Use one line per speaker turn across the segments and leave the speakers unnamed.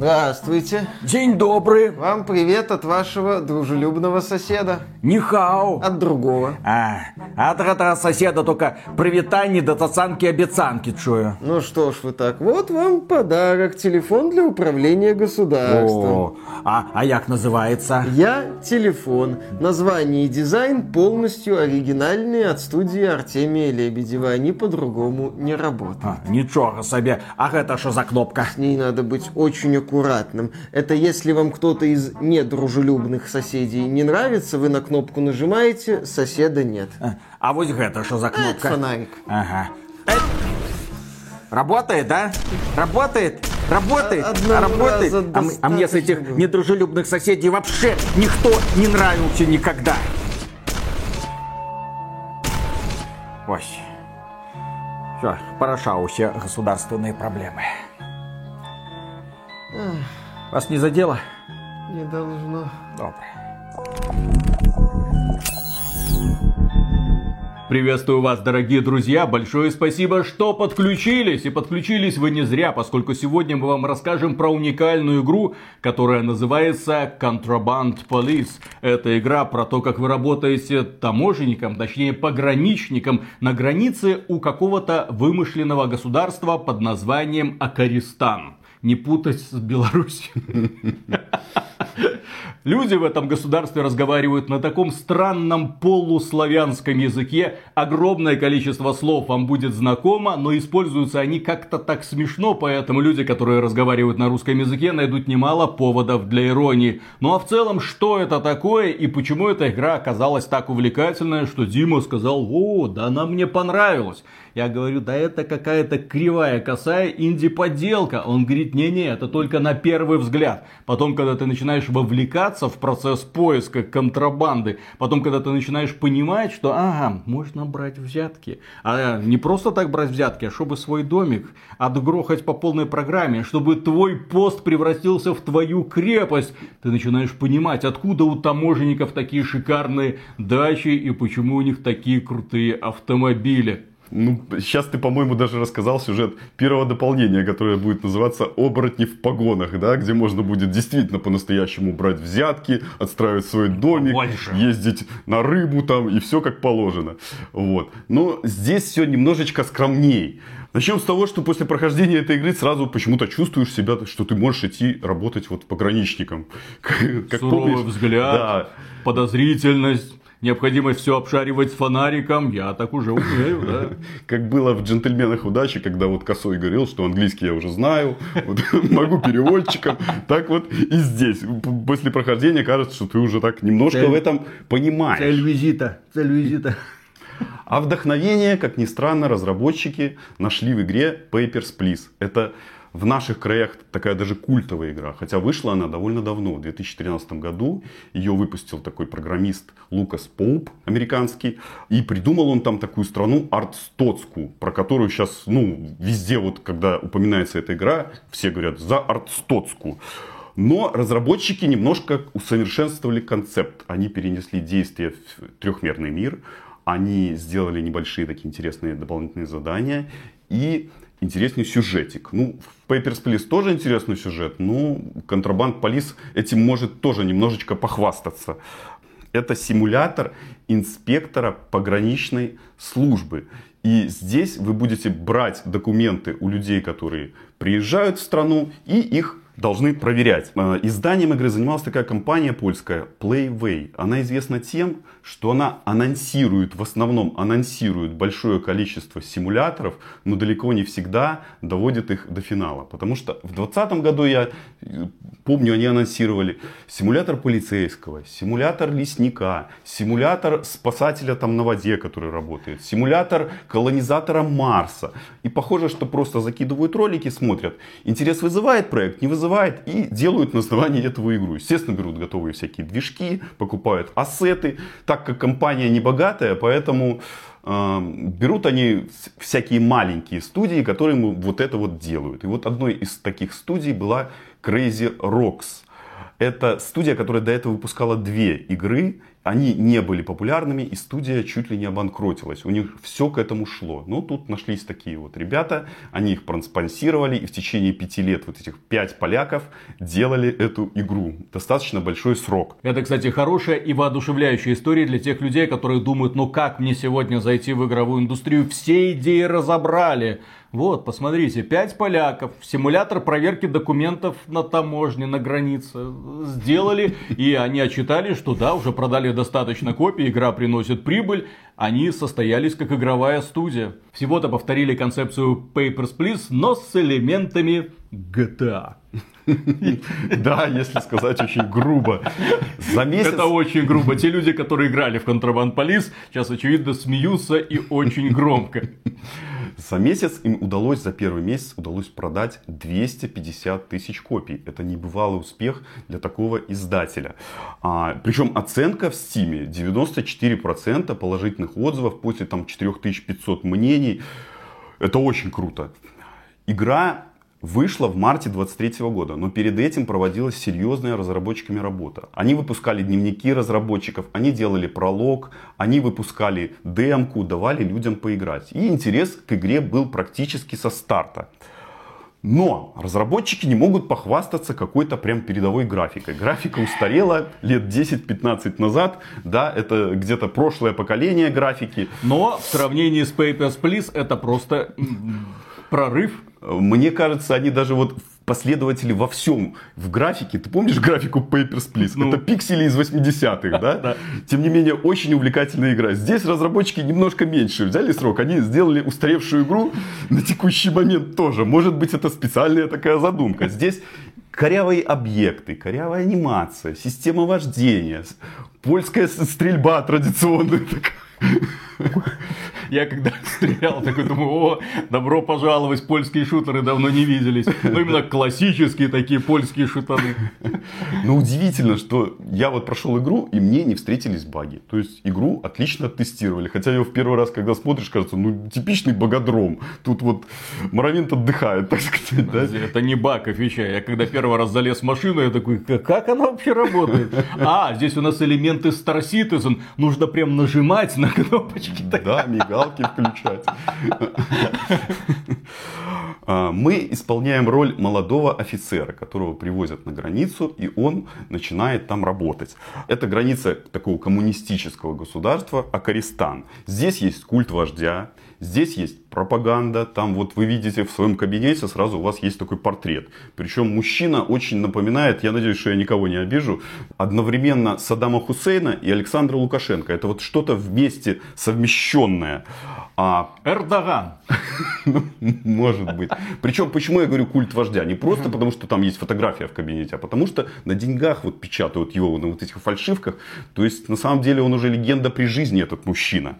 Здравствуйте.
День добрый.
Вам привет от вашего дружелюбного соседа.
Нихау.
От другого.
А, от этого соседа только привитание до тацанки обецанки чую.
Ну что ж вы так, вот вам подарок. Телефон для управления государством.
О, а, а як называется?
Я телефон. Название и дизайн полностью оригинальные от студии Артемия Лебедева. Они по-другому не работают.
А, ничего себе. А это что за кнопка?
С ней надо быть очень аккуратным. Это если вам кто-то из недружелюбных соседей не нравится, вы на кнопку нажимаете, соседа нет.
А, а вот это что за
это
кнопка?
фонарик.
Ага. Э, Работает, да? Работает? Работает?
А- одного
работает? А, а мне с этих недружелюбных соседей вообще никто не нравился никогда. Ой. Все, порошал все государственные проблемы. Вас не задело?
Не должно.
Добре.
Приветствую вас, дорогие друзья. Большое спасибо, что подключились. И подключились вы не зря, поскольку сегодня мы вам расскажем про уникальную игру, которая называется Contraband Police. Это игра про то, как вы работаете таможенником, точнее пограничником на границе у какого-то вымышленного государства под названием Акаристан. Не путать с Беларусью. Люди в этом государстве разговаривают на таком странном полуславянском языке. Огромное количество слов вам будет знакомо, но используются они как-то так смешно, поэтому люди, которые разговаривают на русском языке, найдут немало поводов для иронии. Ну а в целом, что это такое и почему эта игра оказалась так увлекательная, что Дима сказал, о, да она мне понравилась. Я говорю, да это какая-то кривая, косая инди-поделка. Он говорит, не-не, это только на первый взгляд. Потом, когда ты начинаешь вовлекаться в процесс поиска контрабанды, потом, когда ты начинаешь понимать, что, ага, можно брать взятки. А не просто так брать взятки, а чтобы свой домик отгрохать по полной программе, чтобы твой пост превратился в твою крепость. Ты начинаешь понимать, откуда у таможенников такие шикарные дачи и почему у них такие крутые автомобили.
Ну, сейчас ты, по-моему, даже рассказал сюжет первого дополнения, которое будет называться «Оборотни в погонах», да, где можно будет действительно по-настоящему брать взятки, отстраивать свой домик,
Больше.
ездить на рыбу там и все как положено. Вот. Но здесь все немножечко скромней. Начнем с того, что после прохождения этой игры сразу почему-то чувствуешь себя, что ты можешь идти работать вот пограничником. Как
Суровый
помнишь?
взгляд,
Да.
подозрительность, необходимость все обшаривать с фонариком. Я так уже умею, да.
Как было в «Джентльменах удачи», когда вот Косой говорил, что английский я уже знаю, вот, могу переводчиком. Так вот и здесь. После прохождения кажется, что ты уже так немножко
Цель-
в этом понимаешь.
Цель визита. Цель визита.
А вдохновение, как ни странно, разработчики нашли в игре Papers, Please. Это в наших краях такая даже культовая игра. Хотя вышла она довольно давно, в 2013 году. Ее выпустил такой программист Лукас Поуп, американский. И придумал он там такую страну Артстоцку, про которую сейчас, ну, везде вот, когда упоминается эта игра, все говорят за Артстоцку. Но разработчики немножко усовершенствовали концепт. Они перенесли действие в трехмерный мир. Они сделали небольшие такие интересные дополнительные задания. И интересный сюжетик. Ну, Papers, Please тоже интересный сюжет, но Контрабанд Полис этим может тоже немножечко похвастаться. Это симулятор инспектора пограничной службы. И здесь вы будете брать документы у людей, которые приезжают в страну, и их должны проверять. Э, Изданием игры занималась такая компания польская Playway. Она известна тем, что она анонсирует, в основном анонсирует большое количество симуляторов, но далеко не всегда доводит их до финала. Потому что в 2020 году я э, помню, они анонсировали симулятор полицейского, симулятор лесника, симулятор спасателя там на воде, который работает, симулятор колонизатора Марса. И похоже, что просто закидывают ролики, смотрят, интерес вызывает проект, не вызывает, и делают на основании этого игру. Естественно, берут готовые всякие движки, покупают ассеты, так как компания не богатая, поэтому э, берут они всякие маленькие студии, которые вот это вот делают. И вот одной из таких студий была Crazy Rocks. Это студия, которая до этого выпускала две игры. Они не были популярными, и студия чуть ли не обанкротилась. У них все к этому шло. Но тут нашлись такие вот ребята, они их проспонсировали, и в течение пяти лет вот этих пять поляков делали эту игру. Достаточно большой срок.
Это, кстати, хорошая и воодушевляющая история для тех людей, которые думают, ну как мне сегодня зайти в игровую индустрию? Все идеи разобрали. Вот, посмотрите, пять поляков, симулятор проверки документов на таможне, на границе сделали, и они отчитали, что да, уже продали достаточно копий, игра приносит прибыль, они состоялись как игровая студия. Всего-то повторили концепцию Papers, Please, но с элементами GTA.
Да, если сказать очень грубо. За месяц...
Это очень грубо. Те люди, которые играли в Contraband Police, сейчас, очевидно, смеются и очень громко.
За месяц им удалось, за первый месяц удалось продать 250 тысяч копий. Это небывалый успех для такого издателя. А, причем оценка в Steam 94% положительных отзывов после там 4500 мнений. Это очень круто. Игра вышла в марте 23 года, но перед этим проводилась серьезная разработчиками работа. Они выпускали дневники разработчиков, они делали пролог, они выпускали демку, давали людям поиграть. И интерес к игре был практически со старта. Но разработчики не могут похвастаться какой-то прям передовой графикой. Графика устарела лет 10-15 назад. Да, это где-то прошлое поколение графики.
Но в сравнении с Papers, Please это просто прорыв
мне кажется, они даже вот последователи во всем. В графике, ты помнишь графику Papers, Please? Ну. Это пиксели из 80-х, да? да? Тем не менее, очень увлекательная игра. Здесь разработчики немножко меньше взяли срок. Они сделали устаревшую игру на текущий момент тоже. Может быть, это специальная такая задумка. Здесь корявые объекты, корявая анимация, система вождения, польская стрельба традиционная такая.
Я когда стрелял, такой думаю, о, добро пожаловать, польские шутеры давно не виделись. Ну, именно классические такие польские шутеры.
Ну, удивительно, что я вот прошел игру, и мне не встретились баги. То есть, игру отлично тестировали. Хотя ее в первый раз, когда смотришь, кажется, ну, типичный богодром. Тут вот Моровинт отдыхает, так сказать. Да?
Это не баг, отвечаю. Я когда первый раз залез в машину, я такой, как она вообще работает? А, здесь у нас элементы Star Citizen. Нужно прям нажимать на кнопочки.
Да, мигалки включать. А, мы исполняем роль молодого офицера, которого привозят на границу, и он начинает там работать. Это граница такого коммунистического государства Акаристан. Здесь есть культ вождя, Здесь есть пропаганда, там вот вы видите в своем кабинете сразу у вас есть такой портрет. Причем мужчина очень напоминает, я надеюсь, что я никого не обижу, одновременно Саддама Хусейна и Александра Лукашенко. Это вот что-то вместе совмещенное.
А... Эрдоган.
Ну, может быть. Причем, почему я говорю культ вождя? Не просто потому, что там есть фотография в кабинете, а потому что на деньгах вот печатают его на вот этих фальшивках. То есть, на самом деле, он уже легенда при жизни, этот мужчина.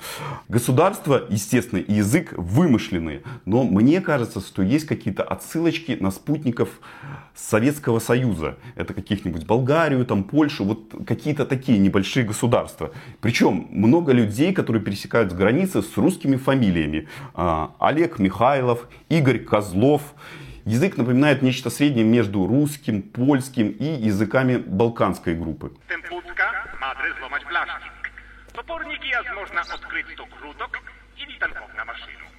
Государство, естественно, и язык вымышленные. Но мне кажется, что есть какие-то отсылочки на спутников Советского Союза. Это каких-нибудь Болгарию, там, Польшу, вот какие-то такие небольшие государства. Причем много людей, которые пересекают границы с русскими фамилиями. А, Олег Михайлов, Игорь Козлов. Язык напоминает нечто среднее между русским, польским и языками балканской группы. Można odkryć to krótok i witalków na maszynu.
Ale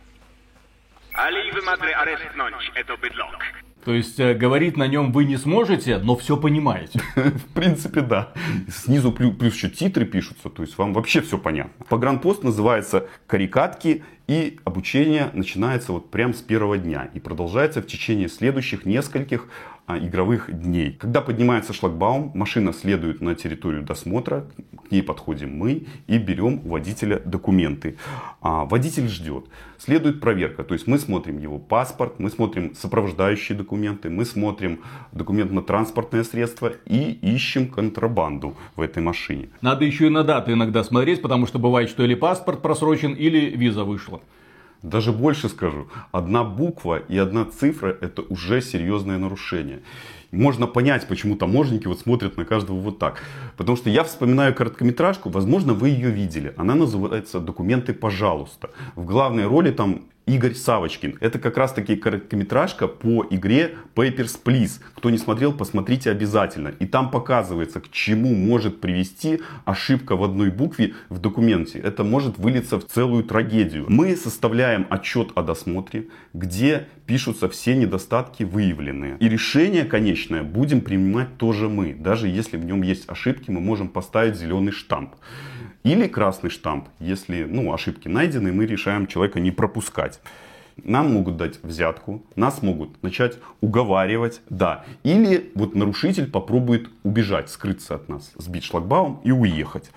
То есть э, говорить на нем вы не сможете, но все понимаете.
В принципе, да. Снизу плюс, плюс еще титры пишутся, то есть вам вообще все понятно. Погранпост называется «Карикатки», и обучение начинается вот прямо с первого дня и продолжается в течение следующих нескольких а, игровых дней. Когда поднимается шлагбаум, машина следует на территорию досмотра, к ней подходим мы и берем у водителя документы. А водитель ждет. Следует проверка, то есть мы смотрим его паспорт, мы смотрим сопровождающие документы, мы смотрим документ на транспортное средство и ищем контрабанду в этой машине.
Надо еще и на даты иногда смотреть, потому что бывает, что или паспорт просрочен, или виза вышла.
Даже больше скажу, одна буква и одна цифра это уже серьезное нарушение. Можно понять, почему таможенники вот смотрят на каждого вот так. Потому что я вспоминаю короткометражку, возможно, вы ее видели. Она называется «Документы, пожалуйста». В главной роли там Игорь Савочкин. Это как раз таки короткометражка по игре Papers, Please. Кто не смотрел, посмотрите обязательно. И там показывается, к чему может привести ошибка в одной букве в документе. Это может вылиться в целую трагедию. Мы составляем отчет о досмотре, где пишутся все недостатки выявленные. И решение конечное будем принимать тоже мы. Даже если в нем есть ошибки, мы можем поставить зеленый штамп. Или красный штамп, если ну, ошибки найдены, мы решаем человека не пропускать. Нам могут дать взятку, нас могут начать уговаривать, да. Или вот нарушитель попробует убежать, скрыться от нас, сбить шлагбаум и уехать.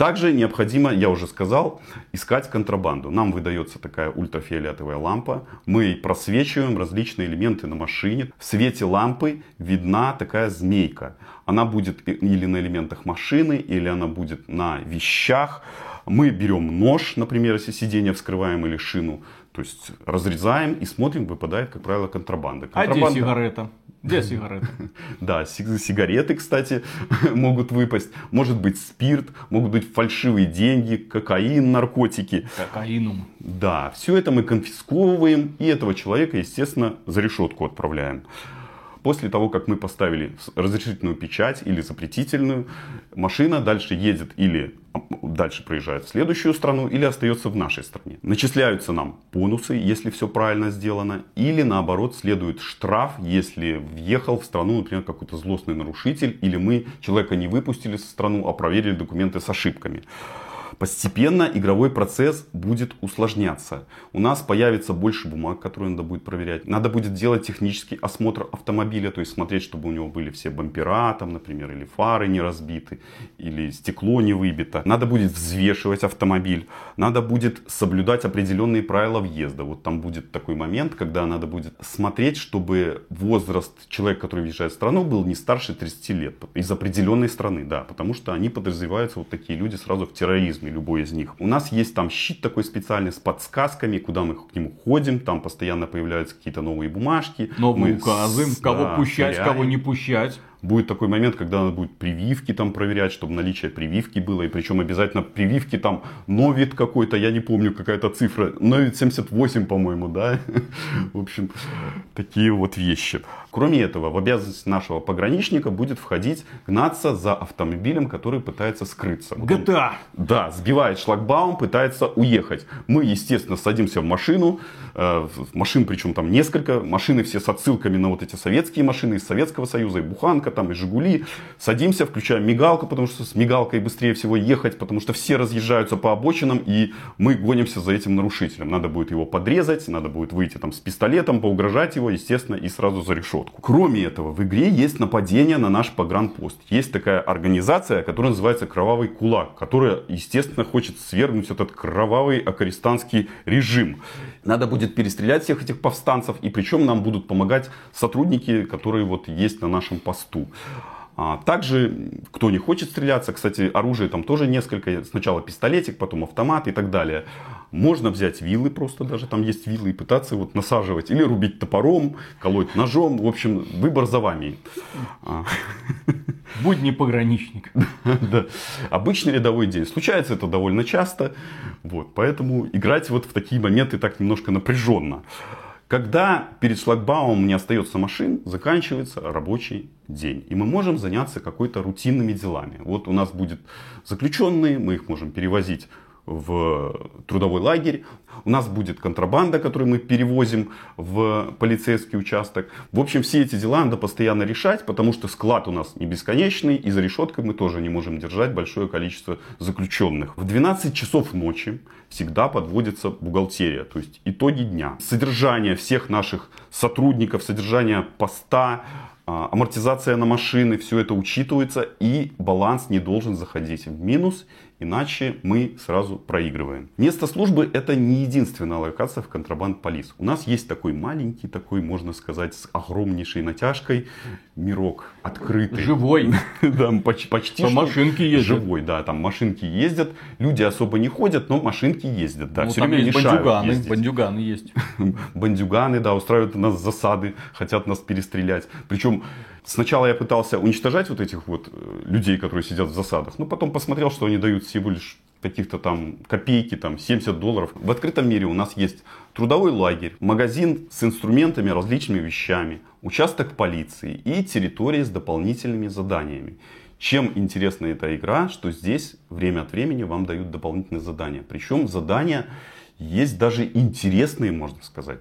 Также необходимо, я уже сказал, искать контрабанду. Нам выдается такая ультрафиолетовая лампа. Мы просвечиваем различные элементы на машине. В свете лампы видна такая змейка. Она будет или на элементах машины, или она будет на вещах. Мы берем нож, например, если сиденье вскрываем или шину. То есть разрезаем и смотрим, выпадает, как правило, контрабанда. контрабанда...
А где сигарета? Где сигареты?
Да, сигареты, кстати, могут выпасть. Может быть спирт, могут быть фальшивые деньги, кокаин, наркотики.
Кокаинум.
Да, все это мы конфисковываем и этого человека, естественно, за решетку отправляем. После того, как мы поставили разрешительную печать или запретительную, машина дальше едет или дальше проезжает в следующую страну или остается в нашей стране. Начисляются нам бонусы, если все правильно сделано, или наоборот следует штраф, если въехал в страну, например, какой-то злостный нарушитель, или мы человека не выпустили в страну, а проверили документы с ошибками постепенно игровой процесс будет усложняться. У нас появится больше бумаг, которые надо будет проверять. Надо будет делать технический осмотр автомобиля, то есть смотреть, чтобы у него были все бампера, там, например, или фары не разбиты, или стекло не выбито. Надо будет взвешивать автомобиль. Надо будет соблюдать определенные правила въезда. Вот там будет такой момент, когда надо будет смотреть, чтобы возраст человека, который въезжает в страну, был не старше 30 лет. Из определенной страны, да. Потому что они подразумеваются, вот такие люди, сразу в терроризме любой из них. У нас есть там щит такой специальный с подсказками, куда мы к нему ходим, там постоянно появляются какие-то новые бумажки.
Новые мы указы, кого да, пущать, теряем. кого не пущать
будет такой момент, когда надо будет прививки там проверять, чтобы наличие прививки было. И причем обязательно прививки там новит какой-то, я не помню, какая-то цифра. Новит 78, по-моему, да. В общем, такие вот вещи. Кроме этого, в обязанность нашего пограничника будет входить гнаться за автомобилем, который пытается скрыться.
Вот GTA!
да, сбивает шлагбаум, пытается уехать. Мы, естественно, садимся в машину. Э, машин причем там несколько. Машины все с отсылками на вот эти советские машины из Советского Союза, и Буханка там, и Жигули. Садимся, включаем мигалку, потому что с мигалкой быстрее всего ехать, потому что все разъезжаются по обочинам, и мы гонимся за этим нарушителем. Надо будет его подрезать, надо будет выйти там с пистолетом, поугрожать его, естественно, и сразу за решетку решетку. Кроме этого, в игре есть нападение на наш погранпост. Есть такая организация, которая называется Кровавый Кулак, которая, естественно, хочет свергнуть этот кровавый акаристанский режим. Надо будет перестрелять всех этих повстанцев, и причем нам будут помогать сотрудники, которые вот есть на нашем посту. А также, кто не хочет стреляться, кстати, оружие там тоже несколько. Сначала пистолетик, потом автомат и так далее. Можно взять вилы просто, даже там есть вилы, и пытаться вот насаживать. Или рубить топором, колоть ножом. В общем, выбор за вами. А.
Будь не пограничник.
да. Обычный рядовой день. Случается это довольно часто. Вот, поэтому играть вот в такие моменты так немножко напряженно. Когда перед шлагбаумом не остается машин, заканчивается рабочий день. И мы можем заняться какой-то рутинными делами. Вот у нас будет заключенные, мы их можем перевозить в трудовой лагерь. У нас будет контрабанда, которую мы перевозим в полицейский участок. В общем, все эти дела надо постоянно решать, потому что склад у нас не бесконечный, и за решеткой мы тоже не можем держать большое количество заключенных. В 12 часов ночи всегда подводится бухгалтерия, то есть итоги дня. Содержание всех наших сотрудников, содержание поста, а, амортизация на машины, все это учитывается, и баланс не должен заходить в минус, Иначе мы сразу проигрываем. Место службы это не единственная локация в контрабанд полис. У нас есть такой маленький, такой, можно сказать, с огромнейшей натяжкой мирок открытый.
Живой.
Да, почти
что машинки ездят.
Живой, да, там машинки ездят. Люди особо не ходят, но машинки ездят. Да,
ну, все время есть бандюганы, бандюганы есть.
Бандюганы, да, устраивают у нас засады, хотят нас перестрелять. Причем Сначала я пытался уничтожать вот этих вот э, людей, которые сидят в засадах, но потом посмотрел, что они дают всего лишь каких-то там копейки, там 70 долларов. В открытом мире у нас есть трудовой лагерь, магазин с инструментами, различными вещами, участок полиции и территория с дополнительными заданиями. Чем интересна эта игра, что здесь время от времени вам дают дополнительные задания. Причем задания есть даже интересные, можно сказать.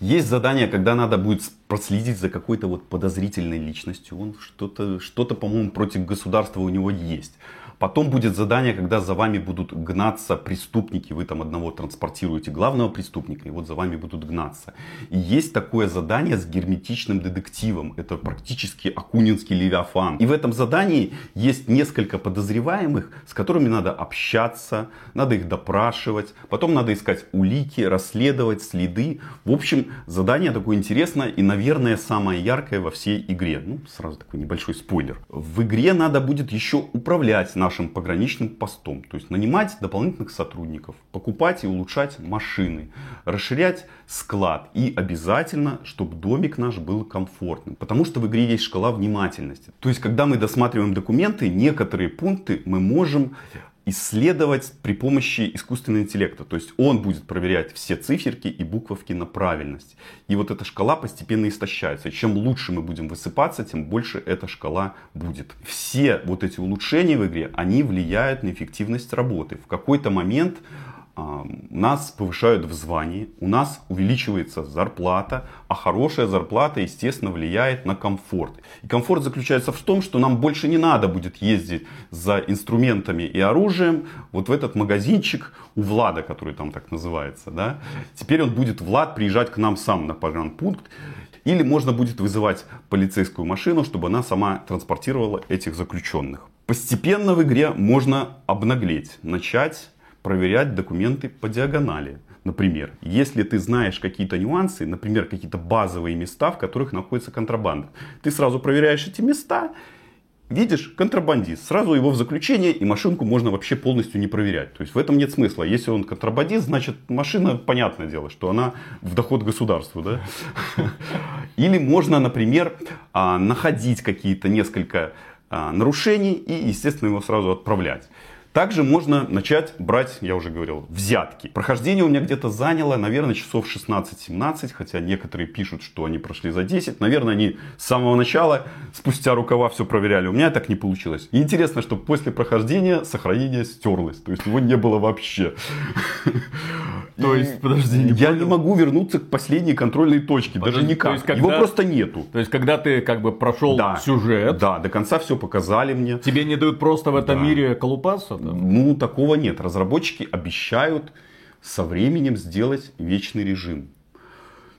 Есть задания, когда надо будет проследить за какой-то вот подозрительной личностью. Он что-то, что-то, по-моему, против государства у него есть. Потом будет задание, когда за вами будут гнаться преступники. Вы там одного транспортируете, главного преступника, и вот за вами будут гнаться. И есть такое задание с герметичным детективом. Это практически акунинский левиафан. И в этом задании есть несколько подозреваемых, с которыми надо общаться, надо их допрашивать. Потом надо искать улики, расследовать следы. В общем, задание такое интересное и, наверное, самое яркое во всей игре. Ну, сразу такой небольшой спойлер. В игре надо будет еще управлять нашим пограничным постом. То есть нанимать дополнительных сотрудников, покупать и улучшать машины, расширять склад. И обязательно, чтобы домик наш был комфортным. Потому что в игре есть шкала внимательности. То есть, когда мы досматриваем документы, некоторые пункты мы можем исследовать при помощи искусственного интеллекта. То есть он будет проверять все циферки и буковки на правильность. И вот эта шкала постепенно истощается. Чем лучше мы будем высыпаться, тем больше эта шкала будет. Все вот эти улучшения в игре, они влияют на эффективность работы. В какой-то момент нас повышают в звании, у нас увеличивается зарплата, а хорошая зарплата, естественно, влияет на комфорт. И комфорт заключается в том, что нам больше не надо будет ездить за инструментами и оружием вот в этот магазинчик у Влада, который там так называется. Да? Теперь он будет, Влад, приезжать к нам сам на погранпункт. Или можно будет вызывать полицейскую машину, чтобы она сама транспортировала этих заключенных. Постепенно в игре можно обнаглеть, начать проверять документы по диагонали. Например, если ты знаешь какие-то нюансы, например, какие-то базовые места, в которых находится контрабанда, ты сразу проверяешь эти места, видишь контрабандист, сразу его в заключение, и машинку можно вообще полностью не проверять. То есть в этом нет смысла. Если он контрабандист, значит машина, понятное дело, что она в доход государству. Да? Или можно, например, а, находить какие-то несколько а, нарушений и, естественно, его сразу отправлять. Также можно начать брать, я уже говорил, взятки. Прохождение у меня где-то заняло, наверное, часов 16-17, хотя некоторые пишут, что они прошли за 10. Наверное, они с самого начала, спустя рукава все проверяли. У меня так не получилось. И интересно, что после прохождения сохранение стерлось. То есть его не было вообще.
То есть, подожди, не
Я не могу вернуться к последней контрольной точке, даже никак. Его просто нету.
То есть, когда ты как бы прошел сюжет.
Да, до конца все показали мне.
Тебе не дают просто в этом мире колупаться?
Ну, такого нет. Разработчики обещают со временем сделать вечный режим.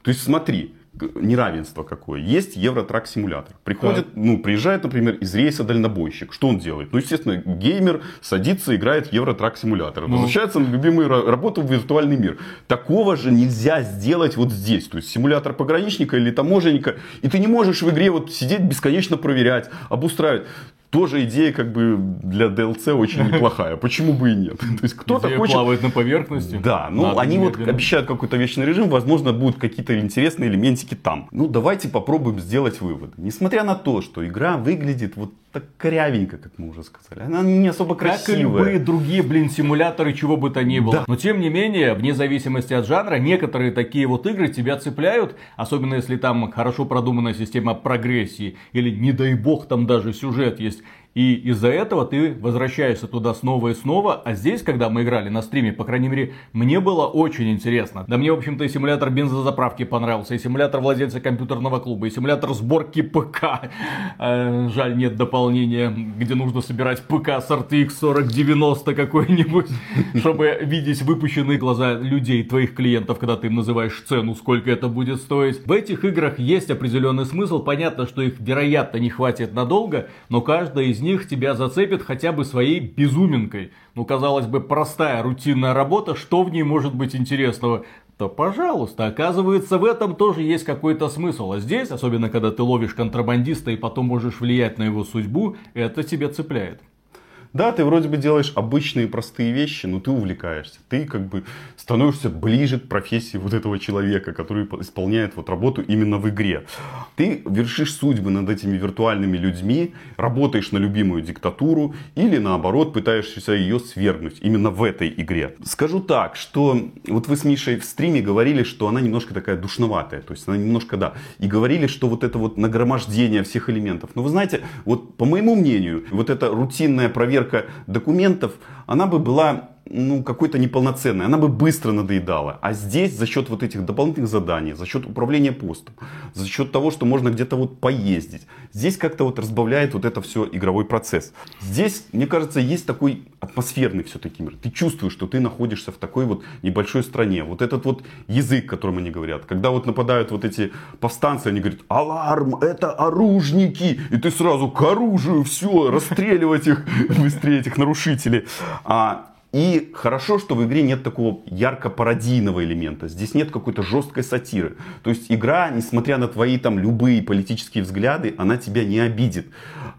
То есть смотри, неравенство какое. Есть Евротрак симулятор. Приходит, да. ну, приезжает, например, из рейса дальнобойщик. Что он делает? Ну, естественно, геймер садится, играет в Евротрак симулятор. Ну. Возвращается на любимую работу в виртуальный мир. Такого же нельзя сделать вот здесь. То есть симулятор пограничника или таможенника. И ты не можешь в игре вот сидеть бесконечно проверять, обустраивать тоже идея как бы для DLC очень неплохая. Почему бы и нет? То
есть кто-то хочет... плавает на поверхности.
Да, ну они вот обещают какой-то вечный режим, возможно, будут какие-то интересные элементики там. Ну давайте попробуем сделать выводы. Несмотря на то, что игра выглядит вот так корявенько, как мы уже сказали. Она не особо красивая.
Как и любые другие, блин, симуляторы, чего бы то ни было. Да. Но тем не менее, вне зависимости от жанра, некоторые такие вот игры тебя цепляют, особенно если там хорошо продуманная система прогрессии, или не дай бог там даже сюжет есть. И из-за этого ты возвращаешься туда снова и снова. А здесь, когда мы играли на стриме, по крайней мере, мне было очень интересно. Да мне, в общем-то, и симулятор бензозаправки понравился, и симулятор владельца компьютерного клуба, и симулятор сборки ПК. Э, жаль, нет дополнения, где нужно собирать ПК с RTX 4090 какой-нибудь, чтобы видеть выпущенные глаза людей, твоих клиентов, когда ты им называешь цену, сколько это будет стоить. В этих играх есть определенный смысл. Понятно, что их, вероятно, не хватит надолго, но каждая из них тебя зацепит хотя бы своей безуминкой. Ну, казалось бы, простая рутинная работа, что в ней может быть интересного? то пожалуйста, оказывается в этом тоже есть какой-то смысл. А здесь, особенно когда ты ловишь контрабандиста и потом можешь влиять на его судьбу, это тебя цепляет.
Да, ты вроде бы делаешь обычные простые вещи, но ты увлекаешься. Ты как бы становишься ближе к профессии вот этого человека, который исполняет вот работу именно в игре. Ты вершишь судьбы над этими виртуальными людьми, работаешь на любимую диктатуру или наоборот пытаешься ее свергнуть именно в этой игре. Скажу так, что вот вы с Мишей в стриме говорили, что она немножко такая душноватая, то есть она немножко, да, и говорили, что вот это вот нагромождение всех элементов. Но вы знаете, вот по моему мнению, вот эта рутинная проверка документов, она бы была ну, какой-то неполноценной, она бы быстро надоедала. А здесь за счет вот этих дополнительных заданий, за счет управления постом, за счет того, что можно где-то вот поездить, здесь как-то вот разбавляет вот это все игровой процесс. Здесь, мне кажется, есть такой атмосферный все-таки мир. Ты чувствуешь, что ты находишься в такой вот небольшой стране. Вот этот вот язык, которым они говорят. Когда вот нападают вот эти повстанцы, они говорят, аларм, это оружники. И ты сразу к оружию, все, расстреливать их быстрее, этих нарушителей. А и хорошо, что в игре нет такого ярко-пародийного элемента. Здесь нет какой-то жесткой сатиры. То есть игра, несмотря на твои там любые политические взгляды, она тебя не обидит.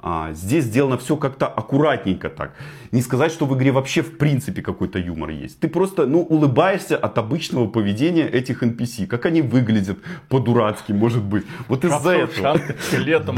А, здесь сделано все как-то аккуратненько так. Не сказать, что в игре вообще в принципе какой-то юмор есть. Ты просто ну, улыбаешься от обычного поведения этих NPC. Как они выглядят по-дурацки, может быть. Вот из-за этого.
летом.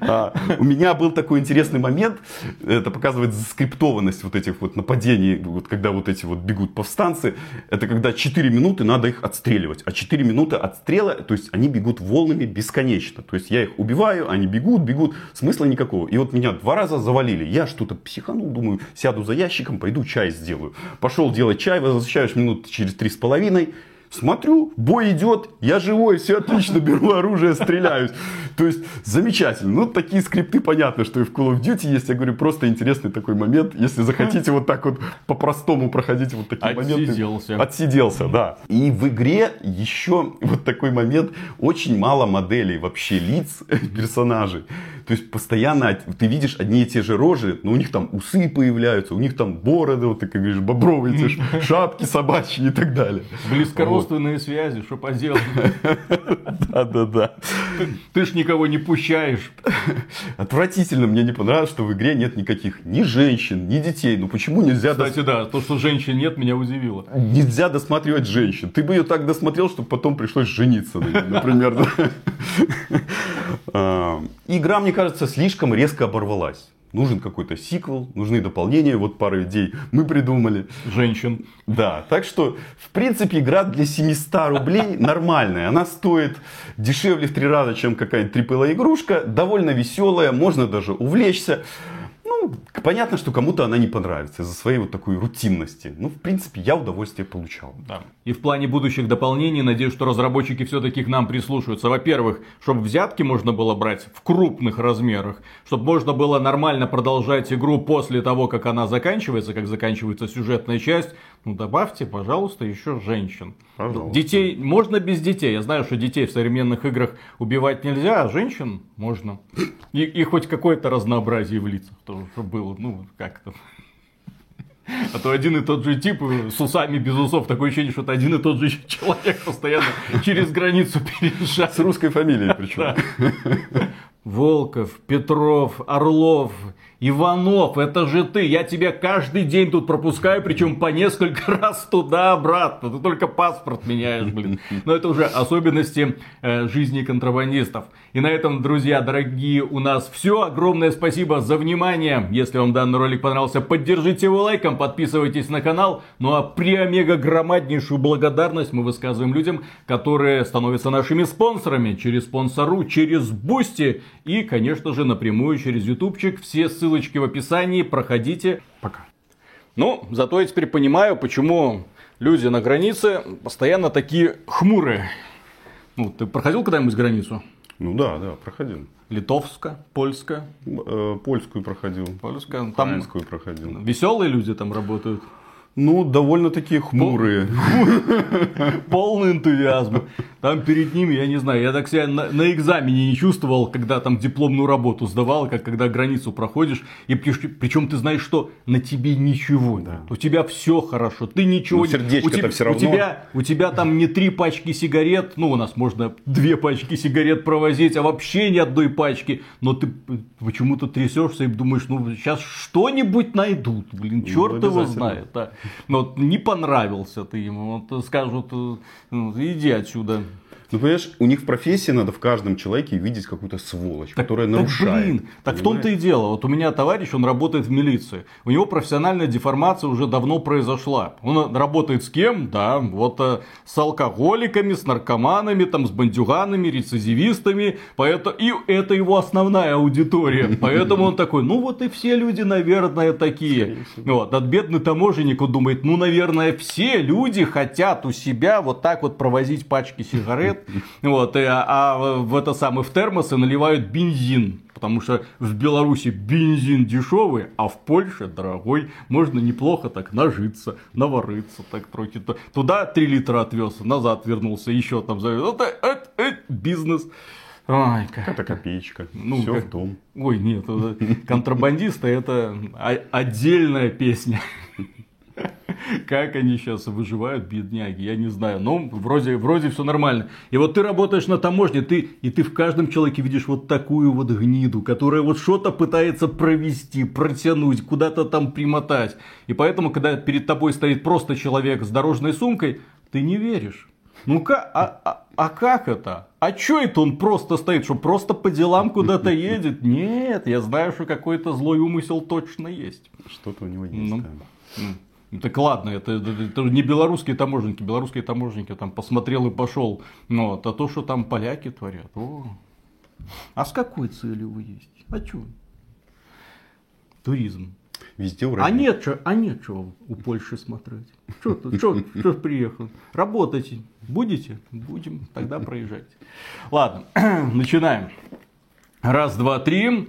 А, у меня был такой интересный момент. Это показывает скриптованность вот этих вот нападений, вот когда вот эти вот бегут повстанцы. Это когда 4 минуты надо их отстреливать. А 4 минуты отстрела, то есть они бегут волнами бесконечно. То есть я их убиваю, они бегут, бегут. Смысла никакого. И вот меня два раза завалили. Я что-то психанул, думаю, сяду за ящиком, пойду чай сделаю. Пошел делать чай, возвращаюсь минут через три с половиной. Смотрю, бой идет, я живой, все отлично, беру оружие, стреляюсь. То есть замечательно. Ну, такие скрипты понятно, что и в Call of Duty есть. Я говорю, просто интересный такой момент. Если захотите вот так вот по-простому проходить вот такие моменты.
Отсиделся.
Отсиделся, да. И в игре еще вот такой момент. Очень мало моделей вообще лиц персонажей. То есть постоянно ты видишь одни и те же рожи, но у них там усы появляются, у них там бороды, вот ты как говоришь, бобровые, шапки собачьи и так далее.
Близкородственные связи, что поделать.
Да-да-да.
Ты ж никого не пущаешь.
Отвратительно, мне не понравилось, что в игре нет никаких ни женщин, ни детей. Ну почему нельзя...
Кстати, да, то, что женщин нет, меня удивило.
Нельзя досматривать женщин. Ты бы ее так досмотрел, чтобы потом пришлось жениться например. Игра, мне кажется, слишком резко оборвалась. Нужен какой-то сиквел, нужны дополнения. Вот пару идей мы придумали.
Женщин.
Да, так что, в принципе, игра для 700 рублей нормальная. Она стоит дешевле в три раза, чем какая-нибудь AAA игрушка. Довольно веселая, можно даже увлечься. Понятно, что кому-то она не понравится из-за своей вот такой рутинности. Ну, в принципе, я удовольствие получал.
Да. И в плане будущих дополнений, надеюсь, что разработчики все-таки к нам прислушаются. Во-первых, чтобы взятки можно было брать в крупных размерах, чтобы можно было нормально продолжать игру после того, как она заканчивается, как заканчивается сюжетная часть. Ну, добавьте, пожалуйста, еще женщин.
Пожалуйста.
Детей можно без детей. Я знаю, что детей в современных играх убивать нельзя, а женщин можно. И, и хоть какое-то разнообразие в лицах тоже чтобы было. Ну, как-то. А то один и тот же тип с усами без усов. Такое ощущение, что это один и тот же человек постоянно через границу переезжает.
С русской фамилией причем.
Волков, Петров, Орлов, Иванов, это же ты. Я тебя каждый день тут пропускаю, причем по несколько раз туда-обратно. Ты только паспорт меняешь, блин. Но это уже особенности э, жизни контрабандистов. И на этом, друзья, дорогие, у нас все. Огромное спасибо за внимание. Если вам данный ролик понравился, поддержите его лайком, подписывайтесь на канал. Ну а преомегагромаднейшую благодарность мы высказываем людям, которые становятся нашими спонсорами через спонсору, через Бусти и, конечно же, напрямую через ютубчик. Все ссылочки в описании. Проходите. Пока. Ну, зато я теперь понимаю, почему люди на границе постоянно такие хмурые. Ну, ты проходил когда-нибудь границу?
Ну да, да, проходил.
Литовска, польская,
Э, Польскую проходил.
польская. Там
Украинскую проходил.
веселые люди там работают.
Ну, довольно такие хмурые.
Полный энтузиазм. Там перед ними, я не знаю, я так себя на, на экзамене не чувствовал, когда там дипломную работу сдавал, как когда границу проходишь. И причем ты знаешь, что на тебе ничего. Да. У тебя все хорошо. Ты ничего
ну, сердечко
у, тебя,
все равно.
у тебя У тебя там не три пачки сигарет. Ну, у нас можно две пачки сигарет провозить, а вообще ни одной пачки. Но ты почему-то трясешься и думаешь, ну сейчас что-нибудь найдут. Блин, черт ну, его знает. Да. Но не понравился ты ему. Вот скажут, э, ну, иди отсюда.
Ну, понимаешь, у них в профессии надо в каждом человеке видеть какую-то сволочь, так, которая
так,
нарушает.
Блин, так в том-то и дело. Вот у меня товарищ, он работает в милиции. У него профессиональная деформация уже давно произошла. Он работает с кем? Да, вот э, с алкоголиками, с наркоманами, там, с бандюганами, рецидивистами. Поэтому, и это его основная аудитория. Поэтому он такой, ну вот и все люди, наверное, такие. Вот, от бедный таможенник, он думает, ну, наверное, все люди хотят у себя вот так вот провозить пачки сигарет вот, и, а, а в это самое, в термосы наливают бензин. Потому что в Беларуси бензин дешевый, а в Польше дорогой. Можно неплохо так нажиться, наворыться. Так трохи. Туда 3 литра отвез, назад вернулся, еще там завез. Это, это, это бизнес.
Ой, как... Это копеечка. Ну, Все как... в дом.
Ой, нет, контрабандисты это отдельная песня. Как они сейчас выживают, бедняги, я не знаю. Но вроде, вроде все нормально. И вот ты работаешь на таможне, ты, и ты в каждом человеке видишь вот такую вот гниду, которая вот что-то пытается провести, протянуть, куда-то там примотать. И поэтому, когда перед тобой стоит просто человек с дорожной сумкой, ты не веришь. Ну как, а, а, а как это? А чё это он просто стоит, что просто по делам куда-то едет? Нет, я знаю, что какой-то злой умысел точно есть.
Что-то у него есть. Ну, да.
Ну, так ладно, это, это, это не белорусские таможенники, белорусские таможенники там посмотрел и пошел. Но вот, а то, что там поляки творят, о. А с какой целью вы есть? А что? Туризм.
Везде
уровень. А нет, что, а нет что у Польши смотреть. Что тут, что приехал? Работать будете? Будем, тогда проезжать. Ладно, начинаем. Раз, два, три.